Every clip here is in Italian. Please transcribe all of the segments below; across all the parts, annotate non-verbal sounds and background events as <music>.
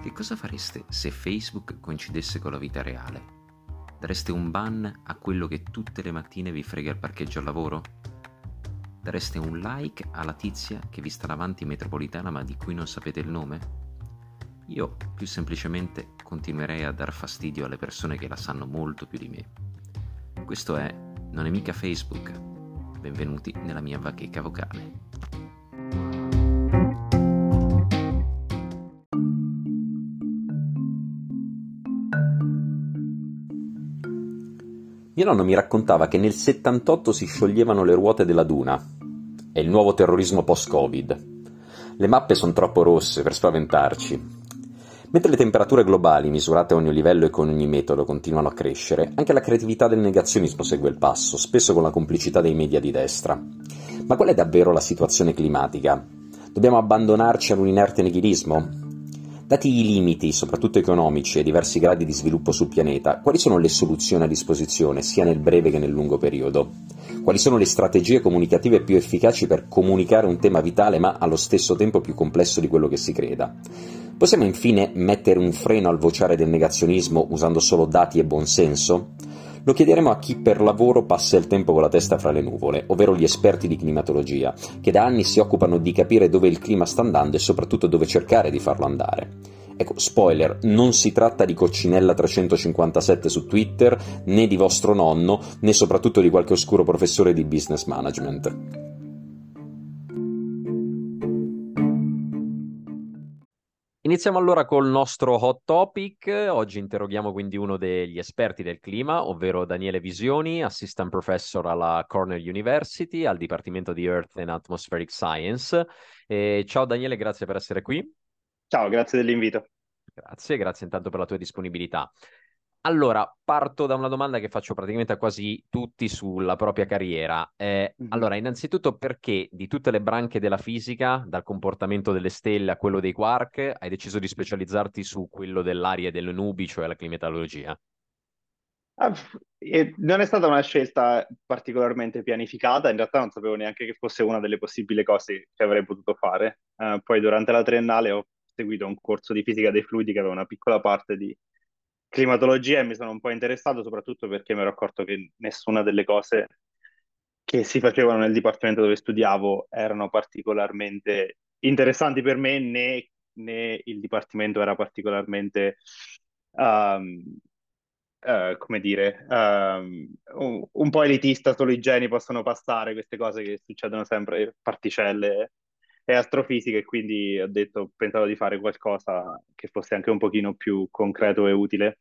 Che cosa fareste se Facebook coincidesse con la vita reale? Dareste un ban a quello che tutte le mattine vi frega il parcheggio al lavoro? Dareste un like alla tizia che vi sta davanti in metropolitana ma di cui non sapete il nome? Io più semplicemente continuerei a dar fastidio alle persone che la sanno molto più di me. Questo è Non è mica Facebook. Benvenuti nella mia bacheca vocale. Mio nonno mi raccontava che nel 78 si scioglievano le ruote della Duna. È il nuovo terrorismo post-Covid. Le mappe sono troppo rosse per spaventarci. Mentre le temperature globali, misurate a ogni livello e con ogni metodo, continuano a crescere, anche la creatività del negazionismo segue il passo, spesso con la complicità dei media di destra. Ma qual è davvero la situazione climatica? Dobbiamo abbandonarci ad un inerte nichilismo? Dati i limiti, soprattutto economici, e diversi gradi di sviluppo sul pianeta, quali sono le soluzioni a disposizione sia nel breve che nel lungo periodo? Quali sono le strategie comunicative più efficaci per comunicare un tema vitale ma allo stesso tempo più complesso di quello che si creda? Possiamo infine mettere un freno al vociare del negazionismo usando solo dati e buonsenso? Lo chiederemo a chi per lavoro passa il tempo con la testa fra le nuvole, ovvero gli esperti di climatologia, che da anni si occupano di capire dove il clima sta andando e soprattutto dove cercare di farlo andare. Ecco, spoiler, non si tratta di Coccinella357 su Twitter, né di vostro nonno, né soprattutto di qualche oscuro professore di business management. Iniziamo allora col nostro hot topic. Oggi interroghiamo quindi uno degli esperti del clima, ovvero Daniele Visioni, assistant professor alla Cornell University, al Dipartimento di Earth and Atmospheric Science. E ciao Daniele, grazie per essere qui. Ciao, grazie dell'invito. Grazie, grazie intanto per la tua disponibilità. Allora, parto da una domanda che faccio praticamente a quasi tutti sulla propria carriera. Eh, mm-hmm. Allora, innanzitutto, perché di tutte le branche della fisica, dal comportamento delle stelle a quello dei quark, hai deciso di specializzarti su quello dell'aria e delle nubi, cioè la climatologia? Ah, non è stata una scelta particolarmente pianificata, in realtà non sapevo neanche che fosse una delle possibili cose che avrei potuto fare. Uh, poi durante la triennale ho seguito un corso di fisica dei fluidi che aveva una piccola parte di climatologia e mi sono un po' interessato soprattutto perché mi ero accorto che nessuna delle cose che si facevano nel dipartimento dove studiavo erano particolarmente interessanti per me né, né il dipartimento era particolarmente um, uh, come dire um, un, un, po' elitista solo i geni possono passare queste cose che succedono sempre particelle e astrofisica e quindi ho detto, pensavo di fare qualcosa che fosse anche un pochino più concreto e utile.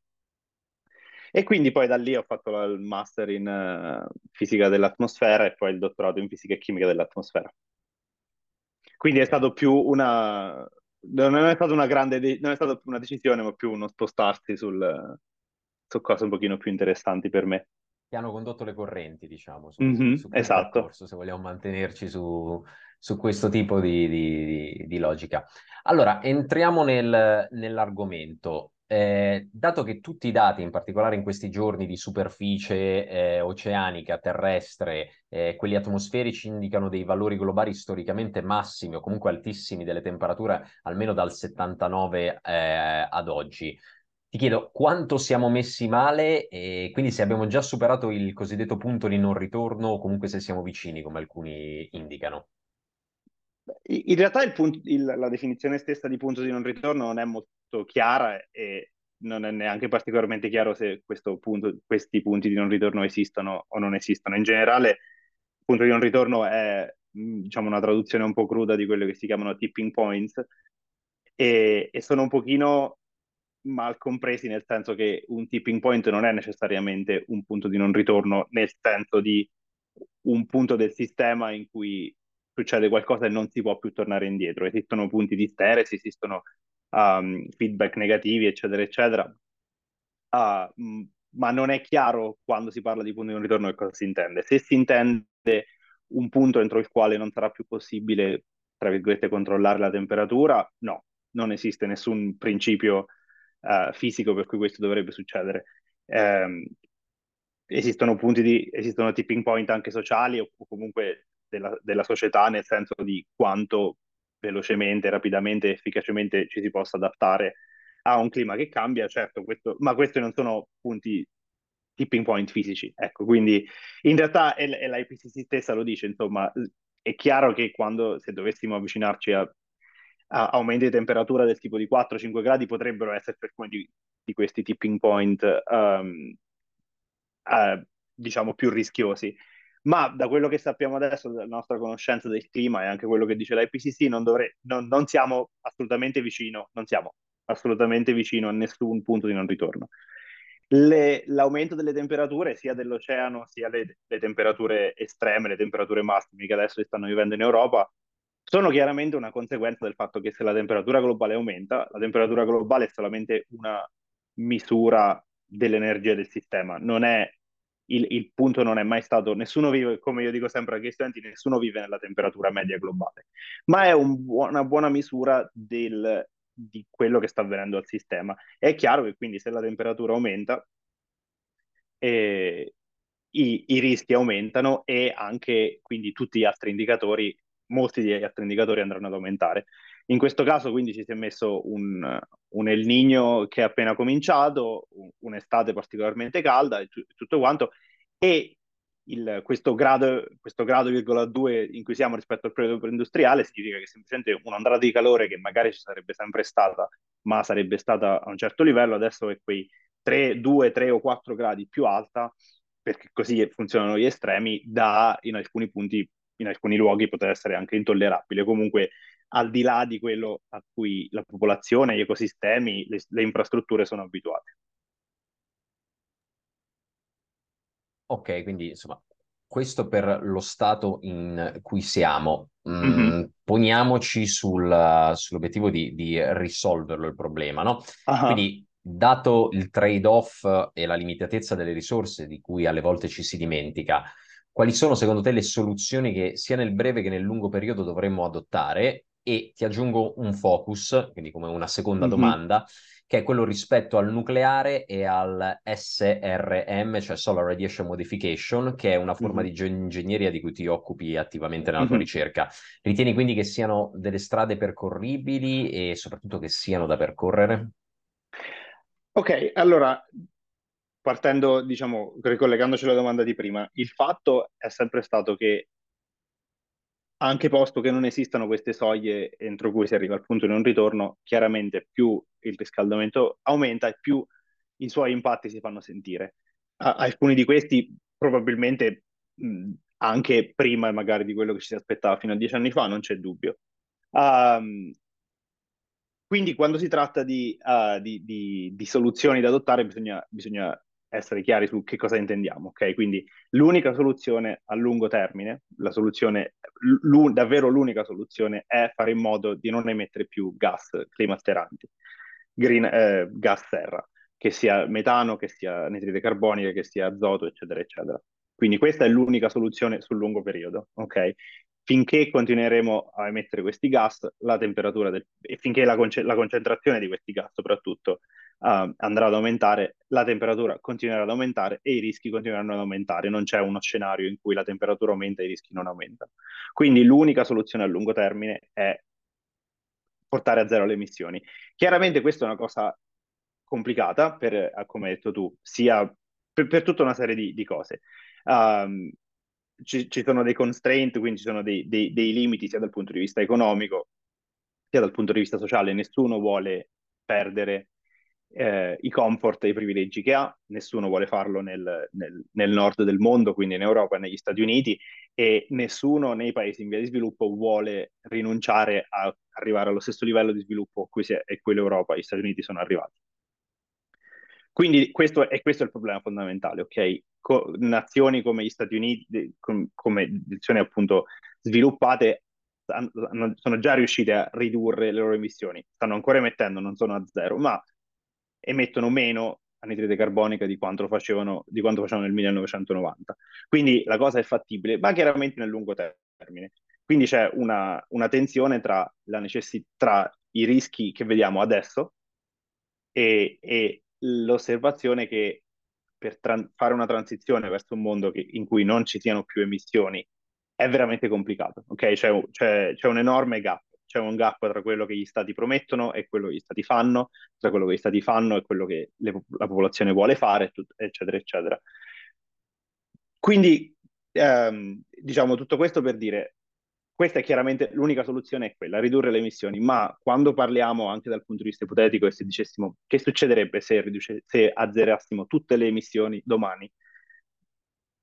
E quindi poi da lì ho fatto il master in uh, fisica dell'atmosfera e poi il dottorato in fisica e chimica dell'atmosfera. Quindi è stato più una... Non è stata una grande... De... non è stata una decisione, ma più uno spostarsi sul... su cose un pochino più interessanti per me che hanno condotto le correnti, diciamo, su, mm-hmm, su esatto. percorso, se vogliamo mantenerci su, su questo tipo di, di, di, logica. Allora, entriamo nel, nell'argomento. Eh, dato che tutti i dati, in particolare in questi giorni di superficie eh, oceanica, terrestre, eh, quelli atmosferici indicano dei valori globali storicamente massimi o comunque altissimi delle temperature, almeno dal 79 eh, ad oggi. Ti chiedo quanto siamo messi male e quindi se abbiamo già superato il cosiddetto punto di non ritorno o comunque se siamo vicini, come alcuni indicano. In realtà il punto, il, la definizione stessa di punto di non ritorno non è molto chiara e non è neanche particolarmente chiaro se punto, questi punti di non ritorno esistono o non esistono. In generale, il punto di non ritorno è diciamo, una traduzione un po' cruda di quello che si chiamano tipping points e, e sono un pochino mal compresi nel senso che un tipping point non è necessariamente un punto di non ritorno, nel senso di un punto del sistema in cui succede qualcosa e non si può più tornare indietro. Esistono punti di steresi, esistono um, feedback negativi, eccetera, eccetera. Uh, ma non è chiaro quando si parla di punto di non ritorno che cosa si intende. Se si intende un punto entro il quale non sarà più possibile, tra virgolette, controllare la temperatura, no, non esiste nessun principio uh, fisico per cui questo dovrebbe succedere. Um, esistono punti di, esistono tipping point anche sociali o comunque della, della, società, nel senso di quanto velocemente, rapidamente, efficacemente ci si possa adattare a un clima che cambia, certo, questo, ma questi non sono punti tipping point fisici, ecco, quindi in realtà e, e l'IPCC stessa lo dice, insomma, è chiaro che quando, se dovessimo avvicinarci a, a aumenti di temperatura del tipo di 4-5 gradi, potrebbero essere alcuni di, di questi tipping point, um, uh, diciamo, più rischiosi. Ma da quello che sappiamo adesso, dalla nostra conoscenza del clima e anche quello che dice l'IPCC, non, dovrei, non, non siamo assolutamente vicino, non siamo assolutamente vicino a nessun punto di non ritorno. Le, l'aumento delle temperature sia dell'oceano sia le, le, temperature estreme, le temperature massime che adesso stanno vivendo in Europa, sono chiaramente una conseguenza del fatto che se la temperatura globale aumenta, la temperatura globale è solamente una misura dell'energia del sistema, non è il, il, punto non è mai stato, nessuno vive, come io dico sempre agli studenti, nessuno vive nella temperatura media globale, ma è un, una buona misura del, di quello che sta avvenendo al sistema. È chiaro che quindi se la temperatura aumenta, eh, i, i, rischi aumentano e anche quindi tutti gli altri indicatori, molti degli altri indicatori andranno ad aumentare. In questo caso quindi ci si è messo un, un El Niño che è appena cominciato, un'estate particolarmente calda e tutto quanto, e il, questo, grado, questo grado, virgola 2 in cui siamo rispetto al periodo industriale significa che semplicemente un'ondata di calore che magari ci sarebbe sempre stata, ma sarebbe stata a un certo livello, adesso è quei 3, 2, 3 o 4 gradi più alta, perché così funzionano gli estremi, da in alcuni punti, in alcuni luoghi poter essere anche intollerabile. Comunque, al di là di quello a cui la popolazione, gli ecosistemi, le, le infrastrutture sono abituate. Ok, quindi insomma, questo per lo stato in cui siamo. Mm, mm-hmm. Poniamoci sul, sull'obiettivo di, di, risolverlo il problema, no? Uh-huh. Quindi, dato il trade-off e la limitatezza delle risorse di cui alle volte ci si dimentica, quali sono secondo te le soluzioni che sia nel breve che nel lungo periodo dovremmo adottare? E ti aggiungo un focus, quindi come una seconda mm-hmm. domanda che è quello rispetto al nucleare e al SRM, cioè Solar Radiation Modification, che è una forma mm-hmm. di ingegneria di cui ti occupi attivamente nella tua mm-hmm. ricerca. Ritieni quindi che siano delle strade percorribili e soprattutto che siano da percorrere? Ok, allora partendo, diciamo, ricollegandoci alla domanda di prima, il fatto è sempre stato che anche posto che non esistano queste soglie entro cui si arriva al punto di non ritorno, chiaramente più il riscaldamento aumenta e più i suoi impatti si fanno sentire. Alcuni di questi probabilmente mh, anche prima magari di quello che ci si aspettava fino a dieci anni fa, non c'è dubbio. Um, quindi quando si tratta di, uh, di, di, di, soluzioni da adottare bisogna, bisogna essere chiari su che cosa intendiamo, ok? Quindi l'unica soluzione a lungo termine, la soluzione, davvero l'unica soluzione è fare in modo di non emettere più gas climalteranti, green, eh, gas serra, che sia metano, che sia anidride carbonica, che sia azoto, eccetera, eccetera. Quindi questa è l'unica soluzione sul lungo periodo, ok? Finché continueremo a emettere questi gas, la temperatura del, e finché la, conce- la concentrazione di questi gas soprattutto uh, andrà ad aumentare, la temperatura continuerà ad aumentare e i rischi continueranno ad aumentare. Non c'è uno scenario in cui la temperatura aumenta e i rischi non aumentano. Quindi l'unica soluzione a lungo termine è portare a zero le emissioni. Chiaramente questa è una cosa complicata, per, come hai detto tu, sia per, per tutta una serie di, di cose. Um, ci, ci, sono dei constraint, quindi ci sono dei, dei, dei, limiti sia dal punto di vista economico sia dal punto di vista sociale. Nessuno vuole perdere eh, i comfort e i privilegi che ha, nessuno vuole farlo nel, nel, nel, nord del mondo, quindi in Europa e negli Stati Uniti, e nessuno nei paesi in via di sviluppo vuole rinunciare a arrivare allo stesso livello di sviluppo a cui, è, a cui l'Europa e gli Stati Uniti sono arrivati. Quindi questo è, questo è il problema fondamentale, ok? Co- nazioni come gli Stati Uniti, com- come nazioni appunto sviluppate, sono già riuscite a ridurre le loro emissioni, stanno ancora emettendo, non sono a zero, ma emettono meno anidride carbonica di quanto, facevano, di quanto facevano nel 1990. Quindi la cosa è fattibile, ma chiaramente nel lungo termine. Quindi c'è una, una tensione tra, necess- tra, i rischi che vediamo adesso e, e l'osservazione che per tra- fare una transizione verso un mondo che, in cui non ci siano più emissioni è veramente complicato. Okay? C'è, c'è, c'è un enorme gap c'è un gap tra quello che gli stati promettono e quello che gli stati fanno, tra quello che gli stati fanno e quello che le, la popolazione vuole fare, eccetera, eccetera. Quindi, ehm, diciamo, tutto questo per dire, questa è chiaramente l'unica soluzione è quella, ridurre le emissioni, ma quando parliamo anche dal punto di vista ipotetico e se dicessimo che succederebbe se, riduce, se azzerassimo tutte le emissioni domani,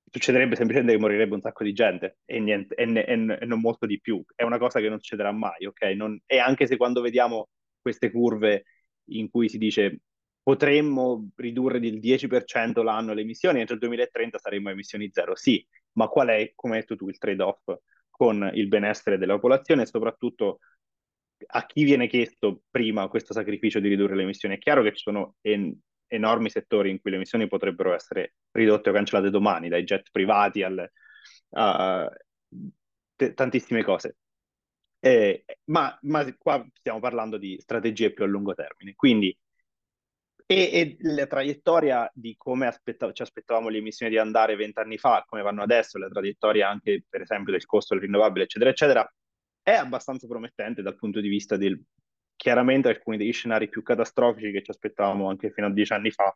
succederebbe semplicemente che morirebbe un sacco di gente e, niente, e, ne, e, non molto di più. È una cosa che non succederà mai, ok? Non, e anche se quando vediamo queste curve in cui si dice potremmo ridurre del 10% l'anno le emissioni, entro il 2030 saremmo a emissioni zero. Sì, ma qual è, come hai detto tu, il trade-off con il benessere della popolazione e soprattutto a chi viene chiesto prima questo sacrificio di ridurre le emissioni? È chiaro che ci sono en- enormi settori in cui le emissioni potrebbero essere ridotte o cancellate domani, dai jet privati al, a t- tantissime cose. Eh, ma, ma, qua stiamo parlando di strategie più a lungo termine. Quindi, e, e la traiettoria di come aspetta- ci aspettavamo le emissioni di andare vent'anni fa, come vanno adesso, la traiettoria anche, per esempio, del costo del rinnovabile, eccetera, eccetera, è abbastanza promettente dal punto di vista del chiaramente alcuni degli scenari più catastrofici che ci aspettavamo anche fino a dieci anni fa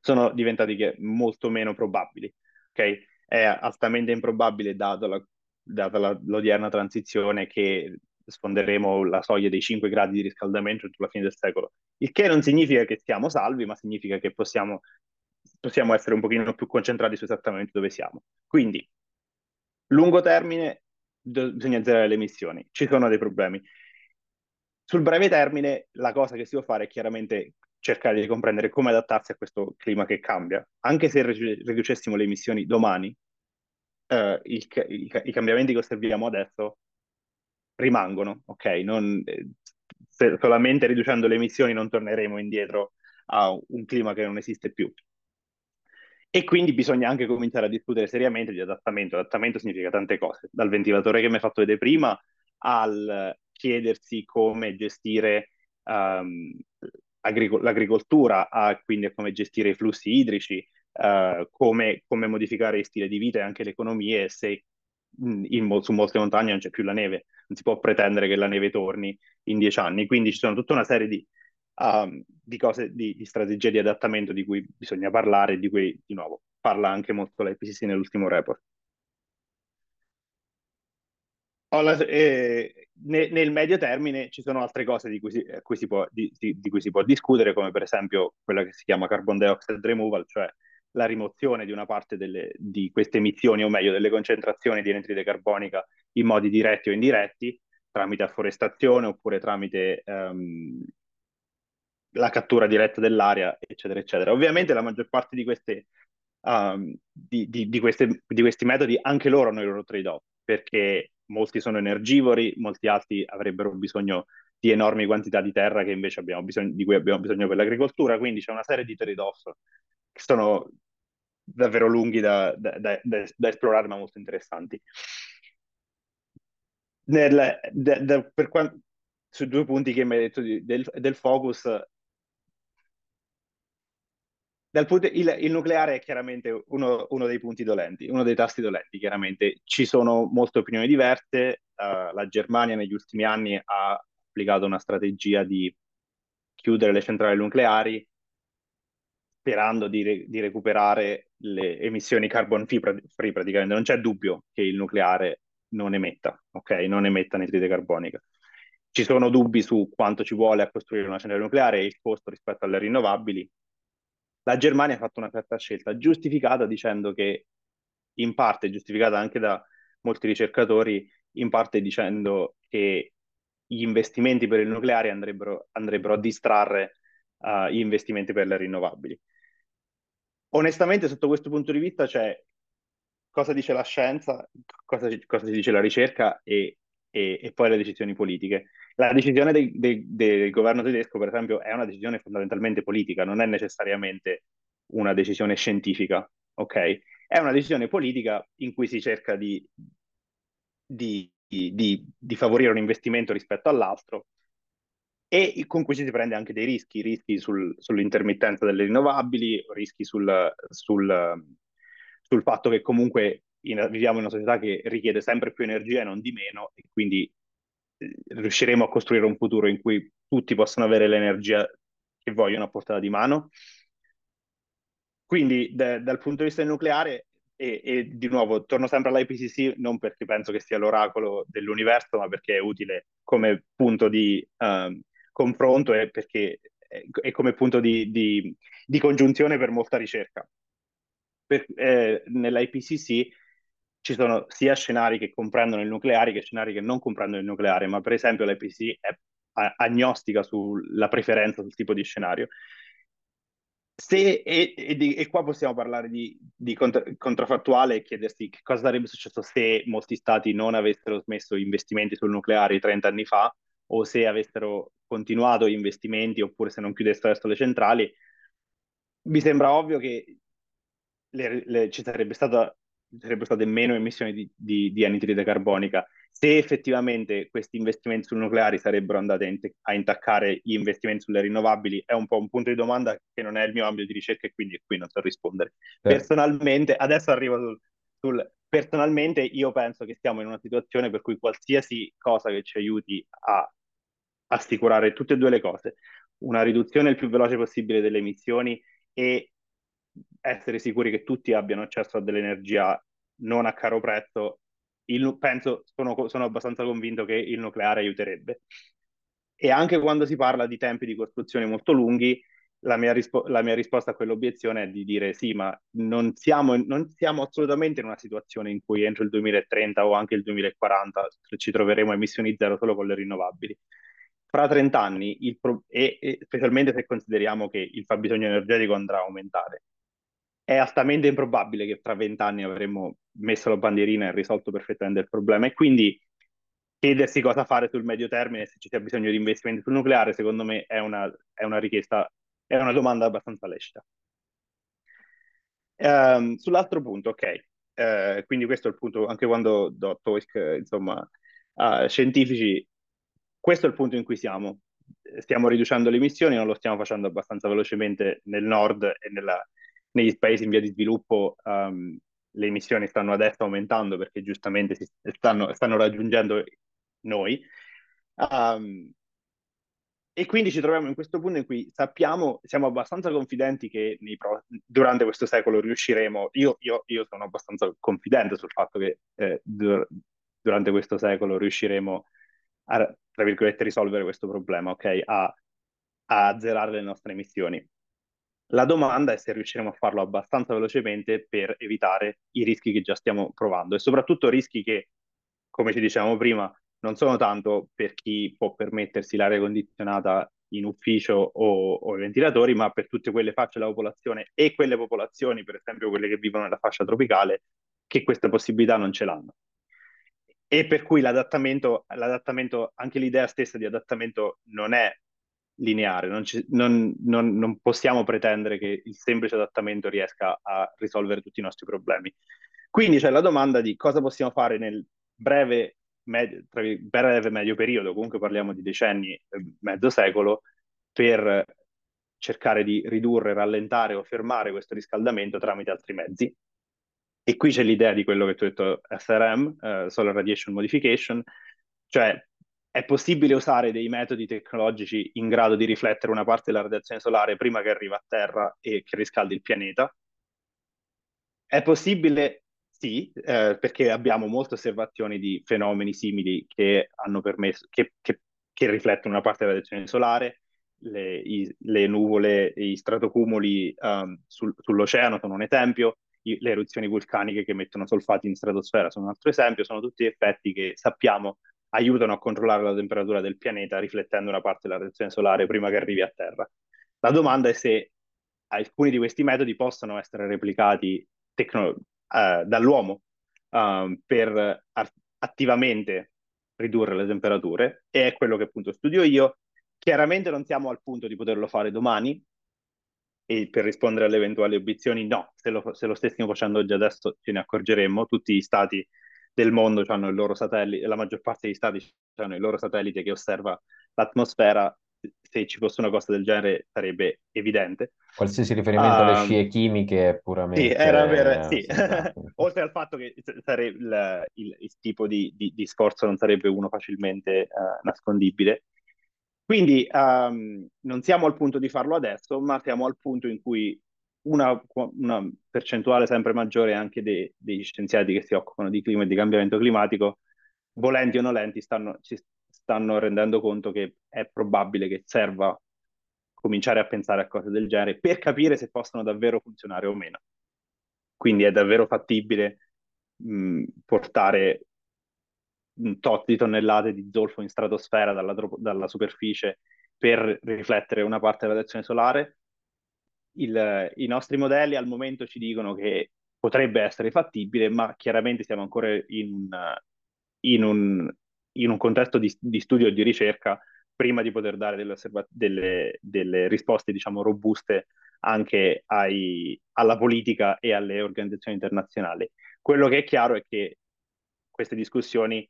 sono diventati molto meno probabili. Okay? È altamente improbabile, dato la, data la, l'odierna transizione, che sfonderemo la soglia dei 5 gradi di riscaldamento entro la fine del secolo. Il che non significa che siamo salvi, ma significa che possiamo, possiamo essere un pochino più concentrati su esattamente dove siamo. Quindi, lungo termine, bisogna zerare le emissioni. Ci sono dei problemi. Sul breve termine, la cosa che si può fare è chiaramente cercare di comprendere come adattarsi a questo clima che cambia. Anche se riducessimo le emissioni domani, eh, il, il, i cambiamenti che osserviamo adesso rimangono, ok? Non, eh, solamente riducendo le emissioni non torneremo indietro a un clima che non esiste più. E quindi bisogna anche cominciare a discutere seriamente di adattamento. Adattamento significa tante cose, dal ventilatore che mi hai fatto vedere prima al chiedersi come gestire um, agricol- l'agricoltura, a, quindi come gestire i flussi idrici, uh, come, come, modificare il stile di vita e anche le economie se in, su molte montagne non c'è più la neve. Non si può pretendere che la neve torni in dieci anni. Quindi ci sono tutta una serie di, um, di cose, di, di, strategie di adattamento di cui bisogna parlare, di cui di nuovo parla anche molto l'IPCC nell'ultimo report. La, eh, ne, nel medio termine ci sono altre cose di cui, si, cui si può, di, di, di cui si può discutere, come per esempio quella che si chiama carbon dioxide removal, cioè la rimozione di una parte delle, di queste emissioni, o meglio, delle concentrazioni di anidride carbonica in modi diretti o indiretti, tramite afforestazione oppure tramite um, la cattura diretta dell'aria, eccetera, eccetera. Ovviamente la maggior parte di, queste, um, di, di, di, queste, di questi metodi, anche loro hanno i loro trade-off, perché molti sono energivori, molti altri avrebbero bisogno di enormi quantità di terra bisogno, di cui abbiamo bisogno per l'agricoltura, quindi c'è una serie di trade-off che sono davvero lunghi da, da, da, da esplorare, ma molto interessanti. Nel, per quanto, su due punti che mi hai detto di, del, del focus, punto, il, il, nucleare è chiaramente uno, uno, dei punti dolenti, uno dei tasti dolenti, chiaramente. Ci sono molte opinioni diverse. Uh, la Germania negli ultimi anni ha applicato una strategia di chiudere le centrali nucleari sperando di, re, di recuperare le emissioni carbon free praticamente. Non c'è dubbio che il nucleare non emetta, ok? Non emetta nitride carbonica. Ci sono dubbi su quanto ci vuole a costruire una centrale nucleare e il costo rispetto alle rinnovabili, la Germania ha fatto una certa scelta giustificata dicendo che in parte giustificata anche da molti ricercatori, in parte dicendo che gli investimenti per il nucleare andrebbero, andrebbero a distrarre uh, gli investimenti per le rinnovabili. Onestamente, sotto questo punto di vista, c'è cosa dice la scienza, cosa, cosa dice la ricerca e, e, e, poi le decisioni politiche. La decisione del, del, del governo tedesco, per esempio, è una decisione fondamentalmente politica, non è necessariamente una decisione scientifica, ok? È una decisione politica in cui si cerca di, di, di, di favorire un investimento rispetto all'altro e con cui si prende anche dei rischi, rischi sul, sull'intermittenza delle rinnovabili, rischi sul, sul, sul fatto che comunque in, viviamo in una società che richiede sempre più energia e non di meno, e quindi riusciremo a costruire un futuro in cui tutti possono avere l'energia che vogliono a portata di mano. Quindi da, dal punto di vista del nucleare, e, e, di nuovo torno sempre all'IPCC non perché penso che sia l'oracolo dell'universo, ma perché è utile come punto di um, confronto e perché è, come punto di, di, di, congiunzione per molta ricerca. Per, eh, nell'IPCC ci sono sia scenari che comprendono il nucleare che scenari che non comprendono il nucleare, ma per esempio l'IPCC è agnostica sulla preferenza sul tipo di scenario. Se, e, e, di, e, qua possiamo parlare di, di contra, contraffattuale e chiedersi che cosa sarebbe successo se molti stati non avessero smesso investimenti sul nucleare 30 anni fa o se avessero continuato investimenti oppure se non chiudessero adesso le centrali. Mi sembra ovvio che le, le, ci sarebbe stata sarebbero state meno emissioni di, di, di anidride carbonica. Se effettivamente questi investimenti sul nucleare sarebbero andati a, in- a, intaccare gli investimenti sulle rinnovabili, è un po' un punto di domanda che non è il mio ambito di ricerca e quindi qui non so rispondere. Eh. Personalmente, adesso arrivo sul, sul, Personalmente io penso che stiamo in una situazione per cui qualsiasi cosa che ci aiuti a assicurare tutte e due le cose, una riduzione il più veloce possibile delle emissioni e essere sicuri che tutti abbiano accesso a dell'energia non a caro prezzo, il, penso, sono, sono abbastanza convinto che il nucleare aiuterebbe. E anche quando si parla di tempi di costruzione molto lunghi, la mia, rispo- la mia, risposta a quell'obiezione è di dire sì, ma non siamo, non siamo, assolutamente in una situazione in cui entro il 2030 o anche il 2040 ci troveremo emissioni zero solo con le rinnovabili. Fra 30 anni, pro- e, e specialmente se consideriamo che il fabbisogno energetico andrà a aumentare, è altamente improbabile che tra vent'anni avremmo messo la bandierina e risolto perfettamente il problema. E quindi chiedersi cosa fare sul medio termine, se ci sia bisogno di investimenti sul nucleare, secondo me è una, è una richiesta, è una domanda abbastanza lecita. Um, sull'altro punto, ok, uh, quindi questo è il punto, anche quando do talk, insomma, a scientifici, questo è il punto in cui siamo. Stiamo riducendo le emissioni, non lo stiamo facendo abbastanza velocemente nel nord e nella, negli paesi in via di sviluppo um, le emissioni stanno adesso aumentando perché giustamente si stanno, stanno raggiungendo noi. Um, e quindi ci troviamo in questo punto in cui sappiamo, siamo abbastanza confidenti che pro, durante questo secolo riusciremo, io, io, io, sono abbastanza confidente sul fatto che eh, dur- durante questo secolo riusciremo a, tra virgolette, risolvere questo problema, ok? A, a azzerare le nostre emissioni. La domanda è se riusciremo a farlo abbastanza velocemente per evitare i rischi che già stiamo provando e soprattutto rischi che, come ci dicevamo prima, non sono tanto per chi può permettersi l'aria condizionata in ufficio o, o, i ventilatori, ma per tutte quelle fasce della popolazione e quelle popolazioni, per esempio quelle che vivono nella fascia tropicale, che queste possibilità non ce l'hanno. E per cui l'adattamento, l'adattamento anche l'idea stessa di adattamento non è lineare, non, ci, non, non, non, possiamo pretendere che il semplice adattamento riesca a risolvere tutti i nostri problemi. Quindi c'è la domanda di cosa possiamo fare nel breve, med- breve medio periodo, comunque parliamo di decenni, mezzo secolo, per cercare di ridurre, rallentare o fermare questo riscaldamento tramite altri mezzi. E qui c'è l'idea di quello che tu hai detto SRM, uh, eh, Solar Radiation Modification, cioè è possibile usare dei metodi tecnologici in grado di riflettere una parte della radiazione solare prima che arriva a Terra e che riscaldi il pianeta? È possibile, sì, eh, perché abbiamo molte osservazioni di fenomeni simili che hanno permesso, che, che, che riflettono una parte della radiazione solare. Le, i, le nuvole, i stratocumuli um, sul, sull'oceano sono un esempio, Le eruzioni vulcaniche che mettono solfati in stratosfera sono un altro esempio, sono tutti effetti che sappiamo aiutano a controllare la temperatura del pianeta riflettendo una parte della radiazione solare prima che arrivi a Terra. La domanda è se alcuni di questi metodi possono essere replicati tecno- uh, dall'uomo uh, per attivamente ridurre le temperature e è quello che appunto studio io. Chiaramente non siamo al punto di poterlo fare domani e per rispondere alle eventuali obiezioni no, se lo, se lo stessimo facendo già adesso ce ne accorgeremmo, tutti gli stati del mondo hanno il loro satellite, la maggior parte degli stati hanno il loro satellite che osserva l'atmosfera se ci fosse una cosa del genere sarebbe evidente. Qualsiasi riferimento um, alle scie chimiche è puramente... Sì, era per... sì. Esatto. <laughs> Oltre al fatto che sare... il, il, il, tipo di, di, di, sforzo non sarebbe uno facilmente uh, nascondibile. Quindi um, non siamo al punto di farlo adesso, ma siamo al punto in cui una, una percentuale sempre maggiore anche de, degli scienziati che si occupano di clima e di cambiamento climatico, volenti o nolenti, stanno, ci stanno rendendo conto che è probabile che serva cominciare a pensare a cose del genere per capire se possono davvero funzionare o meno. Quindi è davvero fattibile mh, portare un tot di tonnellate di zolfo in stratosfera dalla, dalla superficie per riflettere una parte della radiazione solare. Il, I nostri modelli al momento ci dicono che potrebbe essere fattibile, ma chiaramente siamo ancora in, in, un, in un, contesto di, di studio e di ricerca prima di poter dare delle, delle, delle risposte, diciamo, robuste anche ai, alla politica e alle organizzazioni internazionali. Quello che è chiaro è che queste discussioni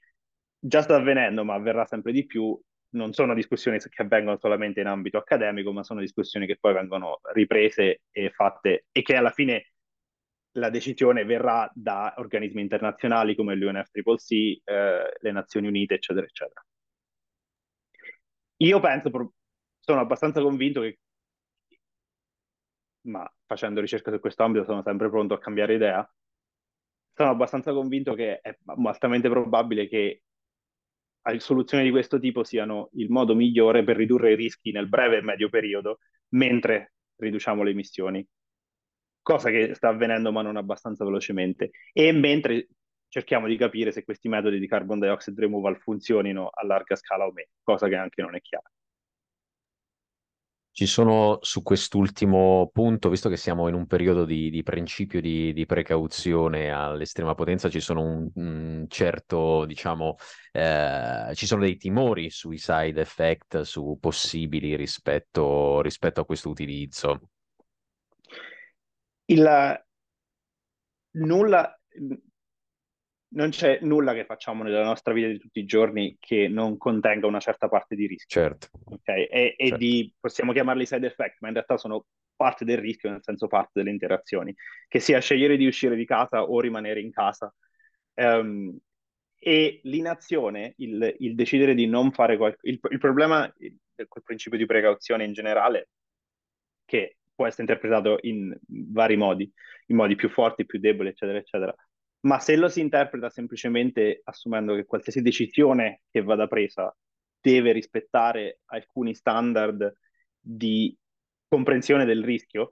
già sta avvenendo, ma avverrà sempre di più. Non sono discussioni che avvengono solamente in ambito accademico, ma sono discussioni che poi vengono riprese e fatte e che alla fine la decisione verrà da organismi internazionali come l'UNFCCC, eh, le Nazioni Unite, eccetera, eccetera. Io penso, sono abbastanza convinto che, ma facendo ricerca su questo ambito sono sempre pronto a cambiare idea, sono abbastanza convinto che è altamente probabile che soluzioni di questo tipo siano il modo migliore per ridurre i rischi nel breve e medio periodo, mentre riduciamo le emissioni, cosa che sta avvenendo ma non abbastanza velocemente, e mentre cerchiamo di capire se questi metodi di carbon dioxide removal funzionino a larga scala o meno, cosa che anche non è chiara. Ci sono su quest'ultimo punto, visto che siamo in un periodo di, di principio di, di, precauzione all'estrema potenza, ci sono un, un certo, diciamo, eh, ci sono dei timori sui side effect, su possibili rispetto, rispetto a questo utilizzo. Il, nulla, non c'è nulla che facciamo nella nostra vita di tutti i giorni che non contenga una certa parte di rischio. Certo. Okay? E, e certo. di, possiamo chiamarli side effect, ma in realtà sono parte del rischio, nel senso parte delle interazioni, che sia scegliere di uscire di casa o rimanere in casa. Um, e l'inazione, il, il, decidere di non fare qualcosa, il, il problema del principio di precauzione in generale, che può essere interpretato in vari modi, in modi più forti, più deboli, eccetera, eccetera, ma se lo si interpreta semplicemente assumendo che qualsiasi decisione che vada presa deve rispettare alcuni standard di comprensione del rischio,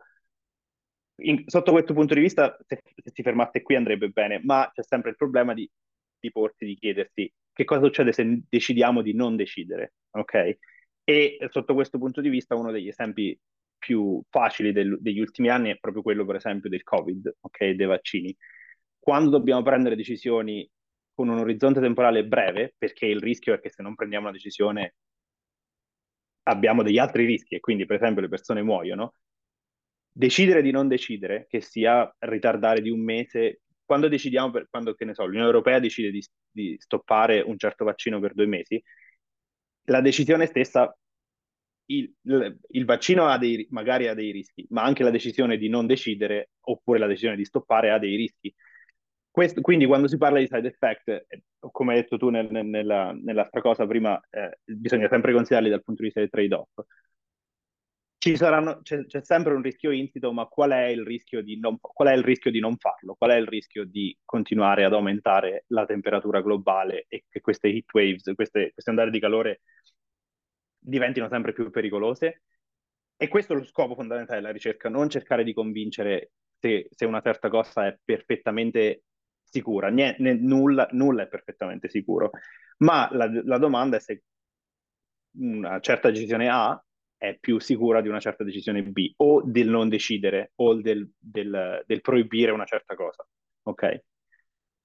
in, sotto questo punto di vista, se, se, si fermasse qui andrebbe bene, ma c'è sempre il problema di, di porsi, di chiedersi che cosa succede se decidiamo di non decidere, ok? E sotto questo punto di vista uno degli esempi più facili del, degli ultimi anni è proprio quello, per esempio, del Covid, ok? Dei vaccini quando dobbiamo prendere decisioni con un orizzonte temporale breve, perché il rischio è che se non prendiamo una decisione abbiamo degli altri rischi e quindi per esempio le persone muoiono, decidere di non decidere, che sia ritardare di un mese, quando decidiamo, per, quando che ne so, l'Unione Europea decide di, di stoppare un certo vaccino per due mesi, la decisione stessa il, il, vaccino ha dei, magari ha dei rischi, ma anche la decisione di non decidere oppure la decisione di stoppare ha dei rischi. Questo, quindi quando si parla di side effect, eh, come hai detto tu nel, nella, nell'altra cosa prima, eh, bisogna sempre considerarli dal punto di vista del trade-off. Saranno, c'è, c'è, sempre un rischio insito, ma qual è, il rischio di non, qual è il rischio di non farlo? Qual è il rischio di continuare ad aumentare la temperatura globale e che queste heat waves, queste, queste ondate di calore diventino sempre più pericolose? E questo è lo scopo fondamentale della ricerca, non cercare di convincere se, se una certa cosa è perfettamente sicura, Niente, nulla, nulla, è perfettamente sicuro, ma la, la domanda è se una certa decisione A è più sicura di una certa decisione B, o del non decidere, o del, del, del proibire una certa cosa, ok?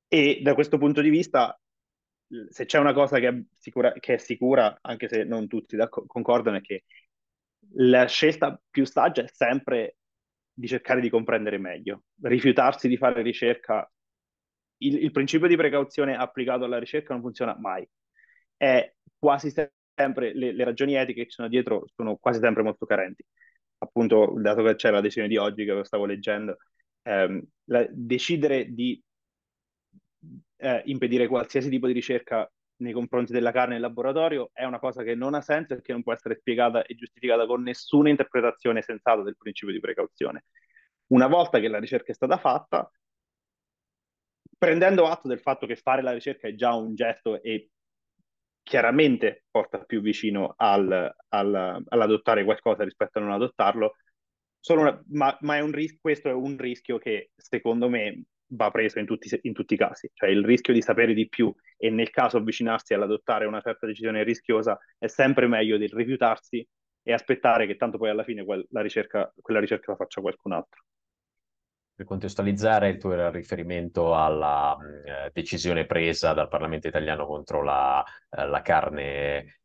E da questo punto di vista, se c'è una cosa che è sicura, che è sicura anche se non tutti concordano, è che la scelta più saggia è sempre di cercare di comprendere meglio. Rifiutarsi di fare ricerca il, il, principio di precauzione applicato alla ricerca non funziona mai. È quasi sempre le, le, ragioni etiche che ci sono dietro sono quasi sempre molto carenti. Appunto, dato che c'è la decisione di oggi che lo stavo leggendo, ehm, la, decidere di eh, impedire qualsiasi tipo di ricerca nei confronti della carne in laboratorio è una cosa che non ha senso e che non può essere spiegata e giustificata con nessuna interpretazione sensata del principio di precauzione. Una volta che la ricerca è stata fatta, prendendo atto del fatto che fare la ricerca è già un gesto e chiaramente porta più vicino al, al, all'adottare qualcosa rispetto a non adottarlo, una, ma, ma è un ris- questo è un rischio che secondo me va preso in tutti, in tutti, i casi, cioè il rischio di sapere di più e nel caso avvicinarsi all'adottare una certa decisione rischiosa è sempre meglio del rifiutarsi e aspettare che tanto poi alla fine quel, la ricerca, quella ricerca la faccia qualcun altro. Per contestualizzare, il tuo era riferimento alla eh, decisione presa dal Parlamento italiano contro la, eh, la carne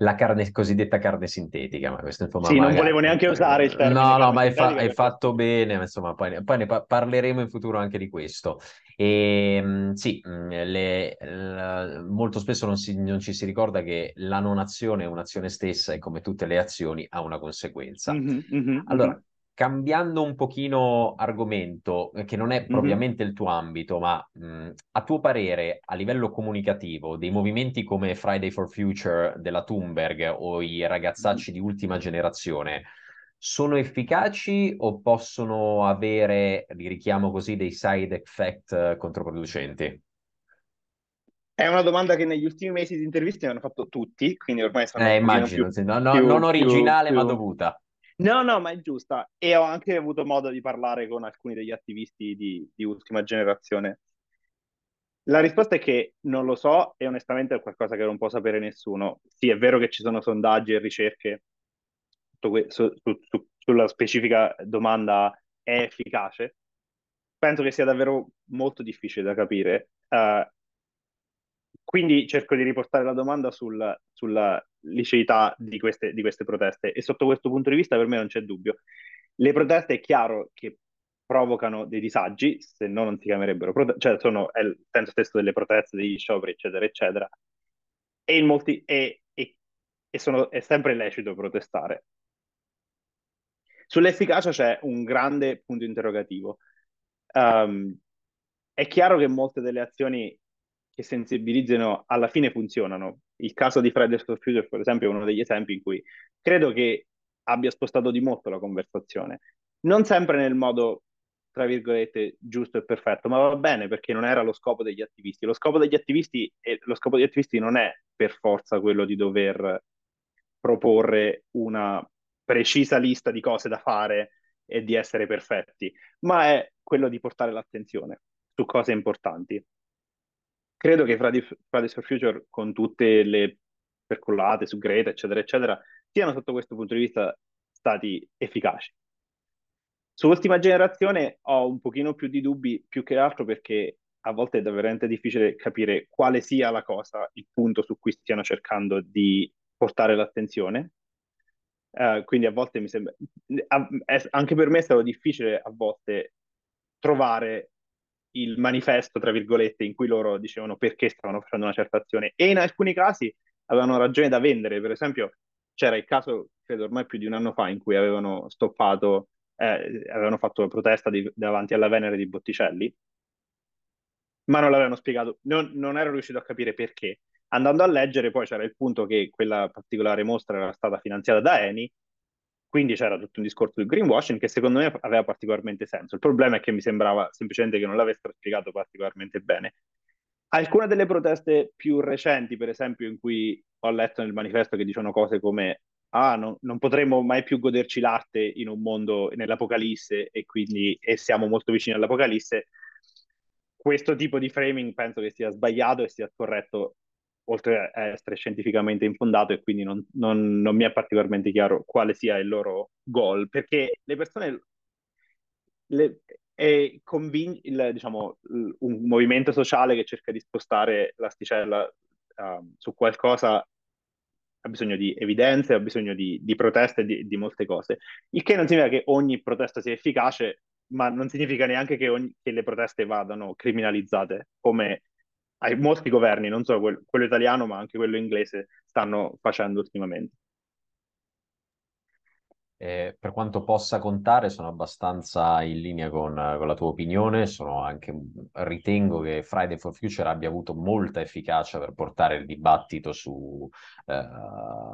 la carne cosiddetta carne sintetica, ma questo insomma... Sì, magari... non volevo neanche <laughs> usare il termine. No, no, ma hai, fa- hai fatto bene, insomma, poi, poi ne pa- parleremo in futuro anche di questo. E ehm, sì, le, le, molto spesso non, si, non, ci si ricorda che la non azione è un'azione stessa e come tutte le azioni ha una conseguenza. Mm-hmm, mm-hmm, allora, cambiando un pochino argomento, eh, che non è propriamente mm-hmm. il tuo ambito, ma mh, a tuo parere, a livello comunicativo, dei movimenti come Friday for Future della Thunberg o i ragazzacci di ultima generazione, sono efficaci o possono avere, li richiamo così, dei side effect controproducenti? È una domanda che negli ultimi mesi di interviste hanno fatto tutti, quindi ormai sono eh, immagino, più, no, no, più, non originale più, ma dovuta. No, no, ma è giusta. E ho anche avuto modo di parlare con alcuni degli attivisti di, di ultima generazione. La risposta è che non lo so e onestamente è qualcosa che non può sapere nessuno. Sì, è vero che ci sono sondaggi e ricerche su, su, su, sulla specifica domanda è efficace. Penso che sia davvero molto difficile da capire. Uh, quindi cerco di riportare la domanda sul, sulla liceità di queste, di queste proteste e sotto questo punto di vista per me non c'è dubbio. Le proteste è chiaro che provocano dei disagi, se no non si chiamerebbero proteste, cioè sono, è il senso stesso delle proteste, degli scioperi, eccetera, eccetera. E, in molti, e, e, e sono, è sempre lecito protestare. Sull'efficacia c'è un grande punto interrogativo. Um, è chiaro che molte delle azioni che sensibilizzano alla fine funzionano. Il caso di Fridays for Future, per esempio, è uno degli esempi in cui credo che abbia spostato di molto la conversazione. Non sempre nel modo, tra virgolette, giusto e perfetto, ma va bene perché non era lo scopo degli attivisti. Lo scopo degli attivisti, e lo scopo degli attivisti non è per forza quello di dover proporre una precisa lista di cose da fare e di essere perfetti, ma è quello di portare l'attenzione su cose importanti credo che Fridays for Future, con tutte le percolate su Greta, eccetera, eccetera, siano sotto questo punto di vista stati efficaci. Su ultima generazione ho un pochino più di dubbi, più che altro perché a volte è veramente difficile capire quale sia la cosa, il punto su cui stiano cercando di portare l'attenzione. Uh, quindi a volte mi sembra, anche per me è stato difficile a volte trovare il manifesto, tra virgolette, in cui loro dicevano perché stavano facendo una certa azione e in alcuni casi avevano ragione da vendere. Per esempio, c'era il caso, credo ormai più di un anno fa, in cui avevano stoppato, eh, avevano fatto protesta di, davanti alla Venere di Botticelli, ma non l'avevano spiegato, non, non ero riuscito a capire perché. Andando a leggere, poi c'era il punto che quella particolare mostra era stata finanziata da Eni quindi c'era tutto un discorso di greenwashing che secondo me aveva particolarmente senso. Il problema è che mi sembrava semplicemente che non l'avessero spiegato particolarmente bene. Alcune delle proteste più recenti, per esempio, in cui ho letto nel manifesto che dicono cose come ah, no, non potremo mai più goderci l'arte in un mondo nell'Apocalisse e quindi e siamo molto vicini all'Apocalisse, questo tipo di framing penso che sia sbagliato e sia corretto oltre a essere scientificamente infondato e quindi non, non, non mi è particolarmente chiaro quale sia il loro goal, perché le persone le, è convin- il, diciamo, un movimento sociale che cerca di spostare l'asticella uh, su qualcosa ha bisogno di evidenze, ha bisogno di, di proteste, di, di, molte cose. Il che non significa che ogni protesta sia efficace, ma non significa neanche che, ogni, che le proteste vadano criminalizzate, come molti governi, non solo quello, quello italiano, ma anche quello inglese, stanno facendo ultimamente. Eh, per quanto possa contare, sono abbastanza in linea con, con la tua opinione. Anche, ritengo che Friday for Future abbia avuto molta efficacia per portare il dibattito su, eh,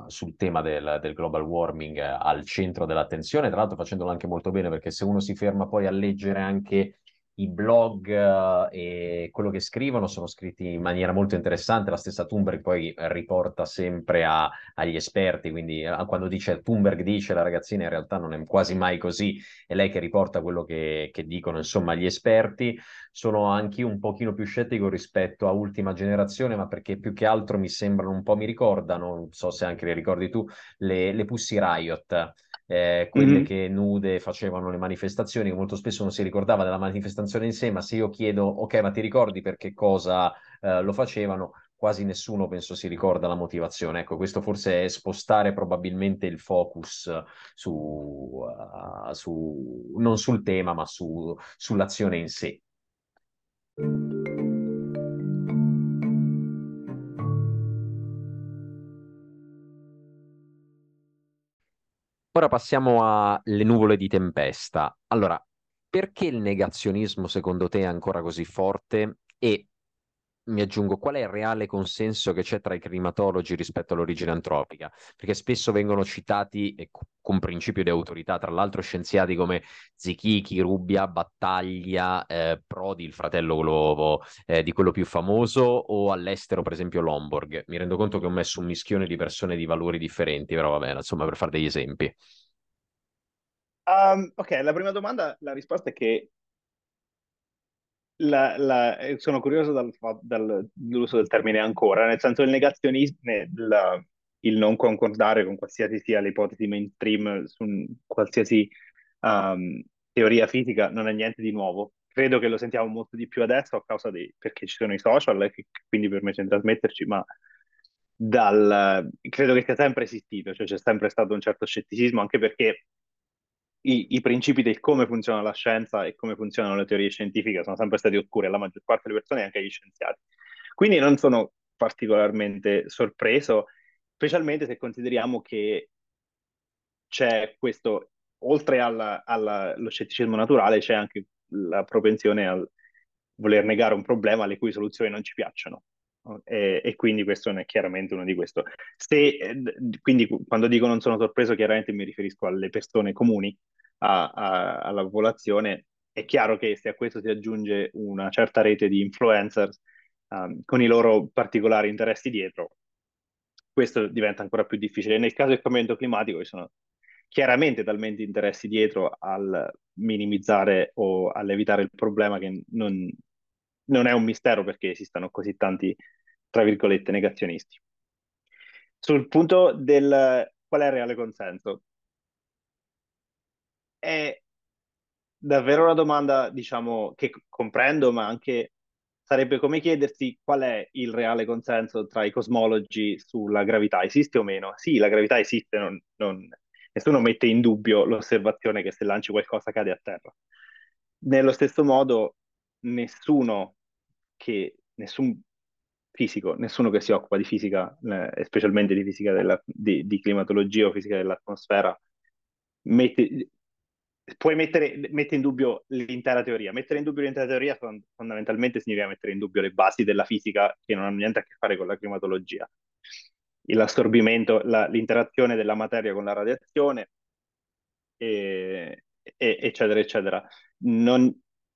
sul tema del, del, global warming al centro dell'attenzione, tra l'altro facendolo anche molto bene, perché se uno si ferma poi a leggere anche i blog uh, e quello che scrivono sono scritti in maniera molto interessante. La stessa Thunberg poi riporta sempre a, agli esperti, quindi uh, quando dice Thunberg dice la ragazzina in realtà non è quasi mai così, è lei che riporta quello che, che dicono insomma gli esperti. Sono anche un pochino più scettico rispetto a ultima generazione, ma perché più che altro mi sembrano un po' mi ricordano, non so se anche le ricordi tu, le, le Pussy Riot eh, quelle mm-hmm. che nude facevano le manifestazioni, che molto spesso non si ricordava della manifestazione in sé, ma se io chiedo, ok, ma ti ricordi per che cosa eh, lo facevano? Quasi nessuno penso si ricorda la motivazione. Ecco, questo forse è spostare probabilmente il focus su, uh, su non sul tema, ma su, sull'azione in sé. Ora passiamo alle nuvole di tempesta. Allora, perché il negazionismo secondo te è ancora così forte? E mi aggiungo, qual è il reale consenso che c'è tra i climatologi rispetto all'origine antropica? Perché spesso vengono citati eh, con principio di autorità, tra l'altro scienziati come Zichichi, Rubbia, Battaglia, eh, Prodi, il fratello globo eh, di quello più famoso, o all'estero per esempio Lomborg. Mi rendo conto che ho messo un mischione di persone di valori differenti, però va bene, insomma, per fare degli esempi. Um, ok, la prima domanda, la risposta è che la, la, eh, sono curioso dal, dall'uso del termine ancora, nel senso il negazionismo, la, il non concordare con qualsiasi sia l'ipotesi mainstream su qualsiasi um, teoria fisica non è niente di nuovo. Credo che lo sentiamo molto di più adesso a causa di perché ci sono i social e che quindi permettono di trasmetterci, ma dal, credo che sia sempre esistito, cioè c'è sempre stato un certo scetticismo, anche perché i, i, principi del come funziona la scienza e come funzionano le teorie scientifiche sono sempre stati oscuri alla maggior parte delle persone, anche agli scienziati. Quindi non sono particolarmente sorpreso, specialmente se consideriamo che c'è questo, oltre allo scetticismo naturale, c'è anche la propensione a voler negare un problema le cui soluzioni non ci piacciono. E, e, quindi questo è chiaramente uno di questi. quindi quando dico non sono sorpreso, chiaramente mi riferisco alle persone comuni, a, a, alla popolazione. È chiaro che se a questo si aggiunge una certa rete di influencers um, con i loro particolari interessi dietro, questo diventa ancora più difficile. Nel caso del cambiamento climatico ci sono chiaramente talmente interessi dietro al minimizzare o all'evitare il problema che non, non è un mistero perché esistano così tanti, tra virgolette, negazionisti. Sul punto del qual è il reale consenso, è davvero una domanda, diciamo, che comprendo, ma anche sarebbe come chiedersi qual è il reale consenso tra i cosmologi sulla gravità. Esiste o meno? Sì, la gravità esiste, non, non, nessuno mette in dubbio l'osservazione che se lanci qualcosa cade a terra. Nello stesso modo, nessuno che, nessun fisico, nessuno che si occupa di fisica, eh, specialmente di fisica della, di, di climatologia o fisica dell'atmosfera, mette, puoi mettere, mette in dubbio l'intera teoria. Mettere in dubbio l'intera teoria fondamentalmente significa mettere in dubbio le basi della fisica che non hanno niente a che fare con la climatologia. L'assorbimento, la, l'interazione della materia con la radiazione, e, e, eccetera, eccetera. Non,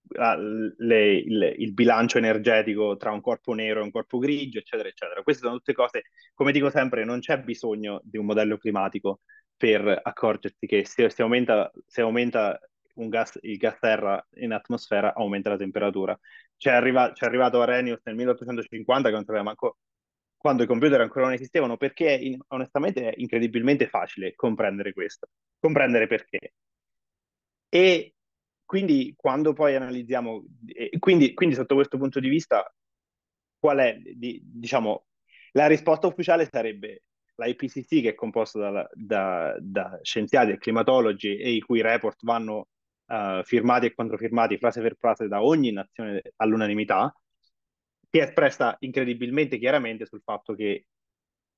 le, il, il, bilancio energetico tra un corpo nero e un corpo grigio, eccetera, eccetera. Queste sono tutte cose, come dico sempre, non c'è bisogno di un modello climatico per accorgersi che se, se, aumenta, se aumenta gas, il gas terra in atmosfera, aumenta la temperatura. C'è, arriva, c'è arrivato Arrhenius nel 1850 che non sapeva manco quando i computer ancora non esistevano, perché in, onestamente è incredibilmente facile comprendere questo, comprendere perché. E quindi quando poi analizziamo, quindi, quindi sotto questo punto di vista, qual è, di, diciamo, la risposta ufficiale sarebbe la IPCC che è composta da, da, da scienziati e climatologi e i cui report vanno uh, firmati e controfirmati frase per frase da ogni nazione all'unanimità, si è espressa incredibilmente chiaramente sul fatto che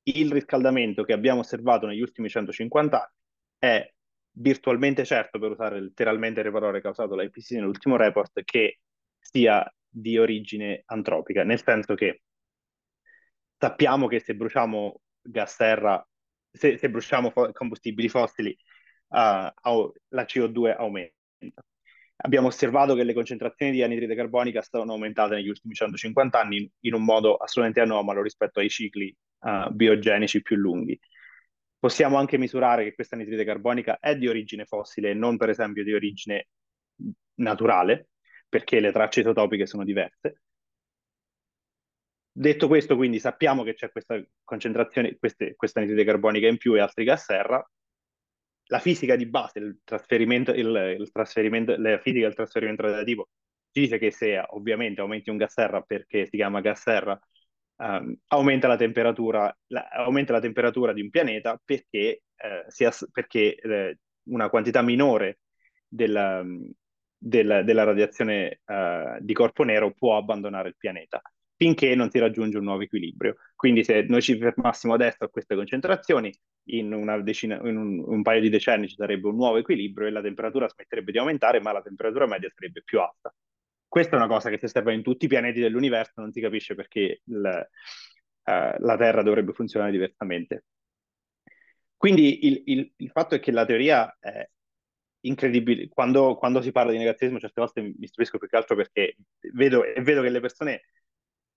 il riscaldamento che abbiamo osservato negli ultimi 150 anni è virtualmente certo, per usare letteralmente le parole che ha usato l'IPCC nell'ultimo report, che sia di origine antropica, nel senso che sappiamo che se bruciamo gas serra, se, se bruciamo fo- combustibili fossili, uh, la CO2 aumenta. Abbiamo osservato che le concentrazioni di anidride carbonica sono aumentate negli ultimi 150 anni in un modo assolutamente anomalo rispetto ai cicli uh, biogenici più lunghi. Possiamo anche misurare che questa anidride carbonica è di origine fossile e non per esempio di origine naturale, perché le tracce isotopiche sono diverse. Detto questo, quindi sappiamo che c'è questa concentrazione, queste, questa anidride carbonica in più e altri gas serra. La fisica di base, il trasferimento, il, il trasferimento, la fisica del trasferimento radioattivo ci dice che se ovviamente aumenti un gas serra perché si chiama gas serra, um, aumenta, la temperatura, la, aumenta la temperatura di un pianeta perché, eh, sia, perché eh, una quantità minore della, della, della radiazione uh, di corpo nero può abbandonare il pianeta finché non si raggiunge un nuovo equilibrio. Quindi se noi ci fermassimo adesso a queste concentrazioni, in, decina, in un, un, paio di decenni ci sarebbe un nuovo equilibrio e la temperatura smetterebbe di aumentare, ma la temperatura media sarebbe più alta. Questa è una cosa che si osserva in tutti i pianeti dell'universo, non si capisce perché il, uh, la Terra dovrebbe funzionare diversamente. Quindi il, il, il, fatto è che la teoria è incredibile. Quando, quando, si parla di negazionismo, certe volte mi stupisco più che altro perché vedo, vedo che le persone,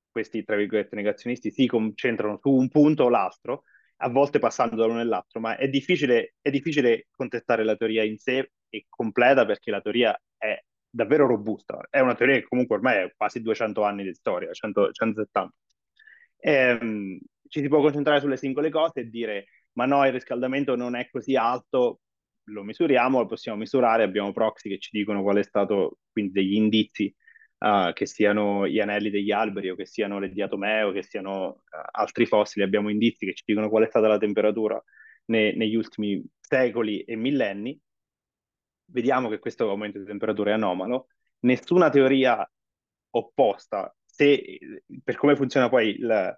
questi tra virgolette negazionisti, si concentrano su un punto o l'altro, a volte passando da l'uno all'altro, ma è difficile, è difficile contestare la teoria in sé e completa perché la teoria è davvero robusta. È una teoria che comunque ormai ha quasi 200 anni di storia, 100, 170. Ehm, ci si può concentrare sulle singole cose e dire ma no, il riscaldamento non è così alto, lo misuriamo, lo possiamo misurare, abbiamo proxy che ci dicono qual è stato, quindi degli indizi, uh, che siano gli anelli degli alberi o che siano le diatomee o che siano uh, altri fossili, abbiamo indizi che ci dicono qual è stata la temperatura ne- negli ultimi secoli e millenni vediamo che questo aumento di temperatura è anomalo, nessuna teoria opposta, se, per come funziona poi la,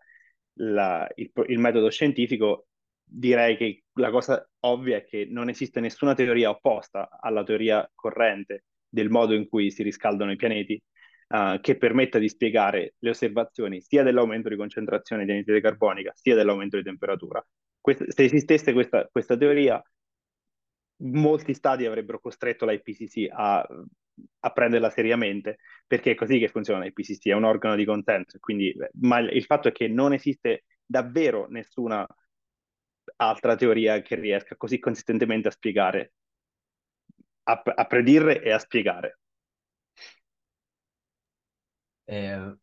la, il, il metodo scientifico, direi che la cosa ovvia è che non esiste nessuna teoria opposta alla teoria corrente del modo in cui si riscaldano i pianeti, uh, che permetta di spiegare le osservazioni sia dell'aumento di concentrazione di anidride carbonica, sia dell'aumento di temperatura. Questa, se esistesse questa, questa teoria, molti stati avrebbero costretto l'IPCC a, a prenderla seriamente, perché è così che funziona l'IPCC, è un organo di consenso. Quindi, ma il fatto è che non esiste davvero nessuna altra teoria che riesca così consistentemente a spiegare, a, a predire e a spiegare. Eh,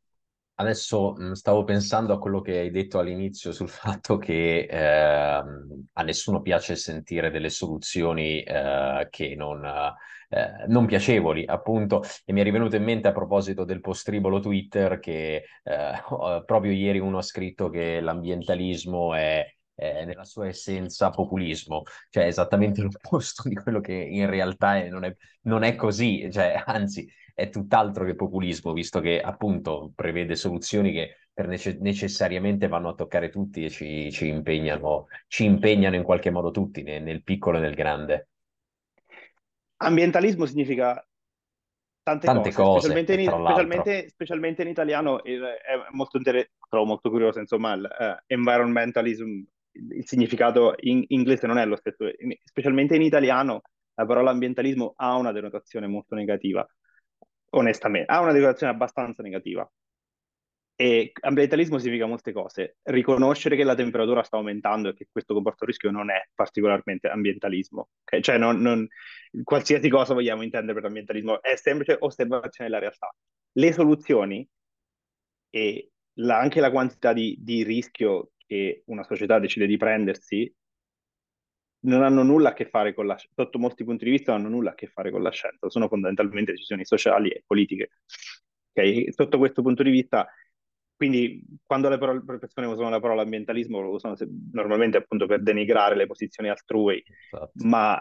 Adesso mh, stavo pensando a quello che hai detto all'inizio sul <laughs> fatto che eh, a nessuno piace sentire delle soluzioni eh, che non, eh, non, piacevoli, appunto, e mi è rivenuto in mente a proposito del postribolo Twitter che eh, <laughs> proprio ieri uno ha scritto che l'ambientalismo è nella sua essenza populismo, cioè esattamente <laughs> l'opposto di quello che in realtà è, non, è, non è così, cioè, anzi è tutt'altro che populismo, visto che appunto prevede soluzioni che per nece- necessariamente vanno a toccare tutti e ci, ci, impegnano, ci impegnano in qualche modo tutti, nel, nel piccolo e nel grande. Ambientalismo significa tante, tante cose, cose, specialmente, in, specialmente, specialmente in, italiano è molto interessante, trovo molto curioso, insomma, il uh, environmentalism, il significato in inglese non è lo stesso, specialmente in italiano la parola ambientalismo ha una denotazione molto negativa onestamente, ha una declarazione abbastanza negativa. E ambientalismo significa molte cose. Riconoscere che la temperatura sta aumentando e che questo comporta un rischio non è particolarmente ambientalismo. Okay? Cioè, non, non, qualsiasi cosa vogliamo intendere per ambientalismo, è semplice osservazione della realtà. Le soluzioni e la, anche la quantità di, di rischio che una società decide di prendersi non hanno nulla a che fare con la sotto molti punti di vista non hanno nulla a che fare con la scienza, sono fondamentalmente decisioni sociali e politiche. Okay? Sotto questo punto di vista, quindi quando le, parole, le persone usano la parola ambientalismo lo usano se, normalmente appunto per denigrare le posizioni altrui, esatto. ma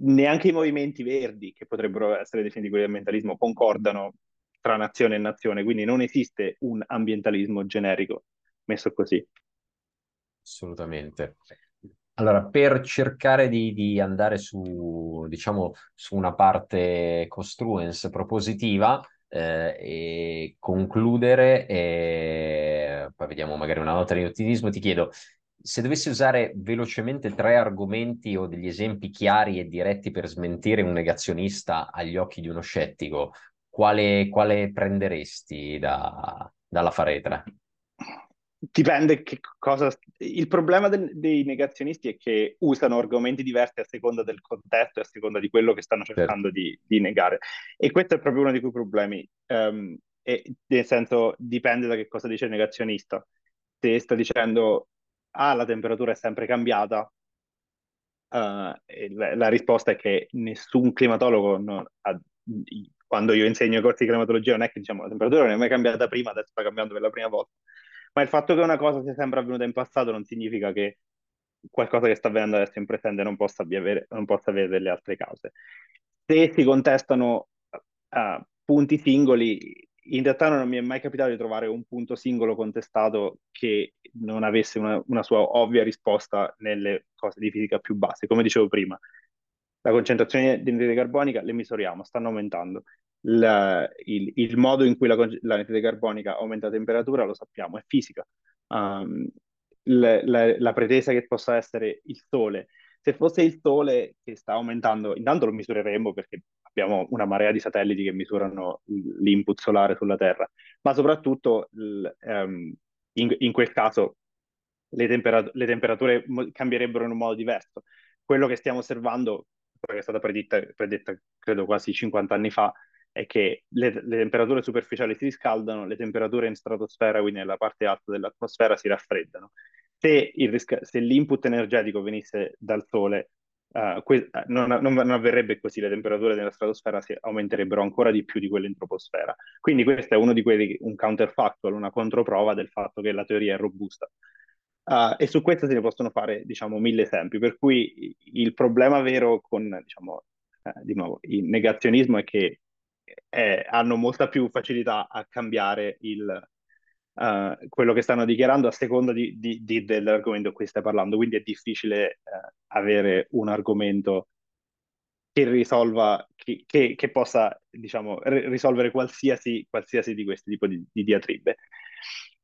neanche i movimenti verdi, che potrebbero essere definiti quelli di ambientalismo, concordano tra nazione e nazione, quindi non esiste un ambientalismo generico messo così. Assolutamente. Allora, per cercare di, di, andare su, diciamo, su una parte construence propositiva eh, e concludere, e poi vediamo magari una nota di ottimismo, ti chiedo, se dovessi usare velocemente tre argomenti o degli esempi chiari e diretti per smentire un negazionista agli occhi di uno scettico, quale, quale prenderesti da, dalla faretra? Dipende che cosa... Il problema del, dei negazionisti è che usano argomenti diversi a seconda del contesto e a seconda di quello che stanno certo. cercando certo. di, di, negare. E questo è proprio uno di quei problemi. Um, e, nel senso, dipende da che cosa dice il negazionista. Se sta dicendo, ah, la temperatura è sempre cambiata, uh, la, la, risposta è che nessun climatologo, non, ha, quando io insegno i corsi di climatologia, non è che diciamo la temperatura non è mai cambiata prima, adesso sta cambiando per la prima volta ma il fatto che una cosa sia sempre avvenuta in passato non significa che qualcosa che sta avvenendo adesso in presente non possa avere, non possa avere delle altre cause. Se si contestano uh, punti singoli, in realtà non mi è mai capitato di trovare un punto singolo contestato che non avesse una, una sua ovvia risposta nelle cose di fisica più basse. Come dicevo prima, la concentrazione di anidride carbonica le misuriamo, stanno aumentando la, il, il, modo in cui la, l'anidride carbonica aumenta la temperatura lo sappiamo, è fisica. Um, la, la, la, pretesa che possa essere il Sole, se fosse il Sole che sta aumentando, intanto lo misureremo perché abbiamo una marea di satelliti che misurano l'input solare sulla Terra, ma soprattutto um, in, in, quel caso le, temperature, le temperature cambierebbero in un modo diverso. Quello che stiamo osservando, che è stata predetta, predetta credo quasi 50 anni fa, è che le, le, temperature superficiali si riscaldano, le temperature in stratosfera, quindi nella parte alta dell'atmosfera, si raffreddano. Se, risca- se l'input energetico venisse dal Sole, uh, que- non, non, non, avverrebbe così, le temperature della stratosfera si aumenterebbero ancora di più di quelle in troposfera. Quindi questo è uno di quelli, un counterfactual, una controprova del fatto che la teoria è robusta. Uh, e su questo se ne possono fare, diciamo, mille esempi. Per cui il problema vero con, diciamo, eh, di nuovo, il negazionismo è che eh, hanno molta più facilità a cambiare il, uh, quello che stanno dichiarando a seconda di, di, di, dell'argomento di cui stai parlando. Quindi è difficile uh, avere un argomento che risolva, che, che, che possa, diciamo, r- risolvere qualsiasi, qualsiasi di questi tipi di, di diatribe.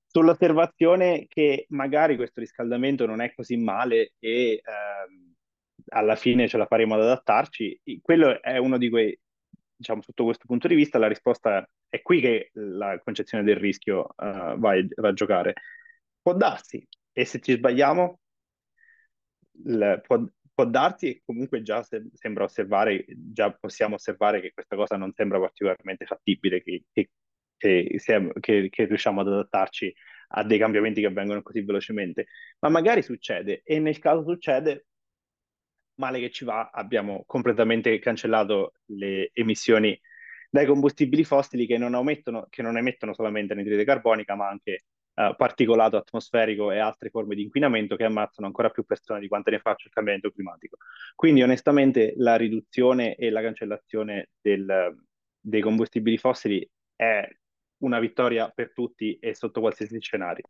Sull'osservazione che magari questo riscaldamento non è così male e ehm, alla fine ce la faremo ad adattarci, quello è uno di quei diciamo, sotto questo punto di vista, la risposta è qui che la concezione del rischio uh, va, a giocare. Può darsi, e se ci sbagliamo, l- può, può, darsi, e comunque già se- sembra osservare, già possiamo osservare che questa cosa non sembra particolarmente fattibile, che, che, che, siamo, che riusciamo ad adattarci a dei cambiamenti che avvengono così velocemente. Ma magari succede, e nel caso succede, male che ci va, abbiamo completamente cancellato le emissioni dai combustibili fossili che non, emettono, che non emettono solamente anidride carbonica, ma anche uh, particolato atmosferico e altre forme di inquinamento che ammazzano ancora più persone di quante ne faccia il cambiamento climatico. Quindi onestamente la riduzione e la cancellazione del, dei combustibili fossili è una vittoria per tutti e sotto qualsiasi scenario.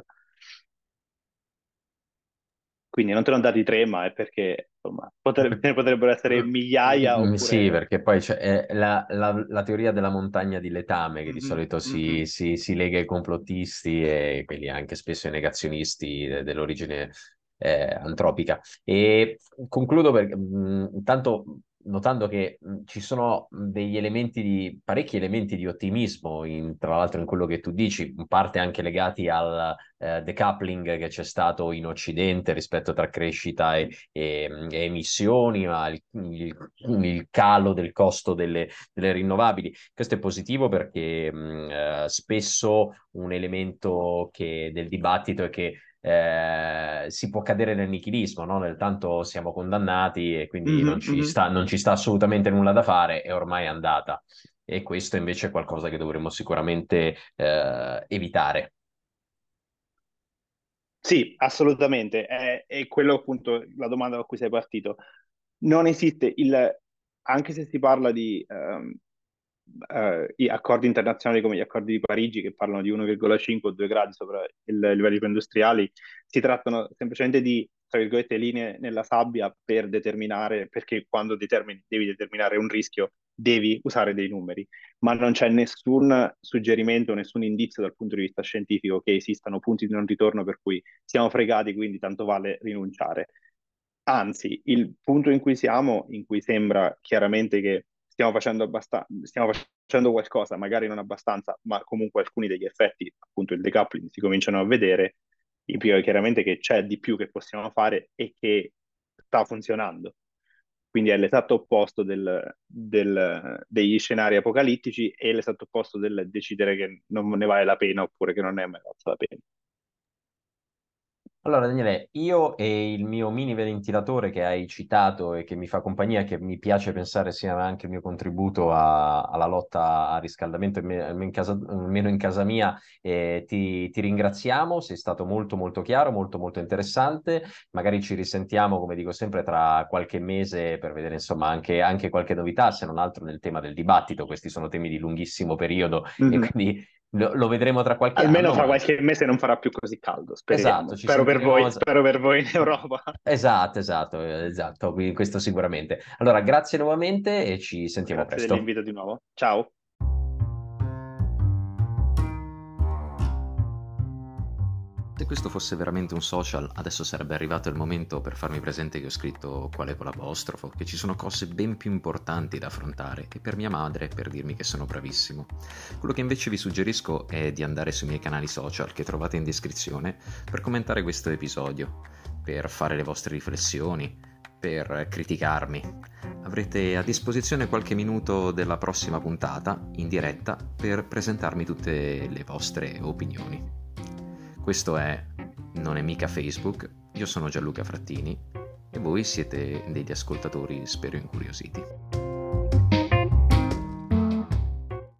Quindi non te ne ho dati tre, ma è perché insomma, potrebbe, ne <laughs> potrebbero essere migliaia. Mm, oppure... Sì, perché poi c'è la, la, la, teoria della montagna di letame che di mm-hmm. solito si, mm-hmm. si, si, lega ai complottisti e quelli anche spesso ai negazionisti dell'origine eh, antropica. E concludo perché mh, intanto notando che ci sono degli elementi di, parecchi elementi di ottimismo, in, tra l'altro in quello che tu dici, in parte anche legati al eh, decoupling che c'è stato in Occidente rispetto tra crescita e, e, e emissioni, ma il, il, il, calo del costo delle, delle, rinnovabili. Questo è positivo perché mh, eh, spesso un elemento che, del dibattito è che eh, si può cadere nel nichilismo, no? nel tanto siamo condannati e quindi mm-hmm, non, ci mm-hmm. sta, non, ci sta, assolutamente nulla da fare, è ormai andata. E questo invece è qualcosa che dovremmo sicuramente eh, evitare. Sì, assolutamente. È, è, quello appunto la domanda da cui sei partito. Non esiste il, anche se si parla di um, uh, accordi internazionali come gli accordi di Parigi che parlano di 1,5 o 2 gradi sopra il livello industriali, si trattano semplicemente di tra virgolette, linee nella sabbia per determinare, perché quando determini, devi determinare un rischio devi usare dei numeri, ma non c'è nessun suggerimento, nessun indizio dal punto di vista scientifico che esistano punti di non ritorno per cui siamo fregati, quindi tanto vale rinunciare. Anzi, il punto in cui siamo, in cui sembra chiaramente che stiamo facendo, abbast- stiamo facendo qualcosa, magari non abbastanza, ma comunque alcuni degli effetti, appunto il decoupling, si cominciano a vedere, implica chiaramente che c'è di più che possiamo fare e che sta funzionando. Quindi è l'esatto opposto del, del, degli scenari apocalittici e l'esatto opposto del decidere che non ne vale la pena oppure che non è mai valsa la pena. Allora, Daniele, io e il mio mini ventilatore che hai citato e che mi fa compagnia, che mi piace pensare sia anche il mio contributo a, alla lotta al riscaldamento, almeno in casa, almeno in casa mia, eh, ti, ti, ringraziamo, sei stato molto molto chiaro, molto molto interessante. Magari ci risentiamo, come dico sempre, tra qualche mese per vedere insomma anche, anche qualche novità, se non altro nel tema del dibattito. Questi sono temi di lunghissimo periodo mm-hmm. e quindi lo, lo, vedremo tra qualche Almeno anno. Almeno fra qualche mese non farà più così caldo, speriamo. Esatto, spero, per voi, spero per voi in Europa. <laughs> Esatto, esatto, esatto, questo sicuramente. Allora, grazie nuovamente e ci sentiamo grazie presto. Grazie dell'invito di nuovo. Ciao. Se questo fosse veramente un social, adesso sarebbe arrivato il momento per farmi presente che ho scritto quale con l'apostrofo, che ci sono cose ben più importanti da affrontare e per mia madre per dirmi che sono bravissimo. Quello che invece vi suggerisco è di andare sui miei canali social che trovate in descrizione per commentare questo episodio, per fare le vostre riflessioni, per criticarmi. Avrete a disposizione qualche minuto della prossima puntata in diretta per presentarmi tutte le vostre opinioni. Questo è Non è mica Facebook, io sono Gianluca Frattini e voi siete degli ascoltatori spero incuriositi.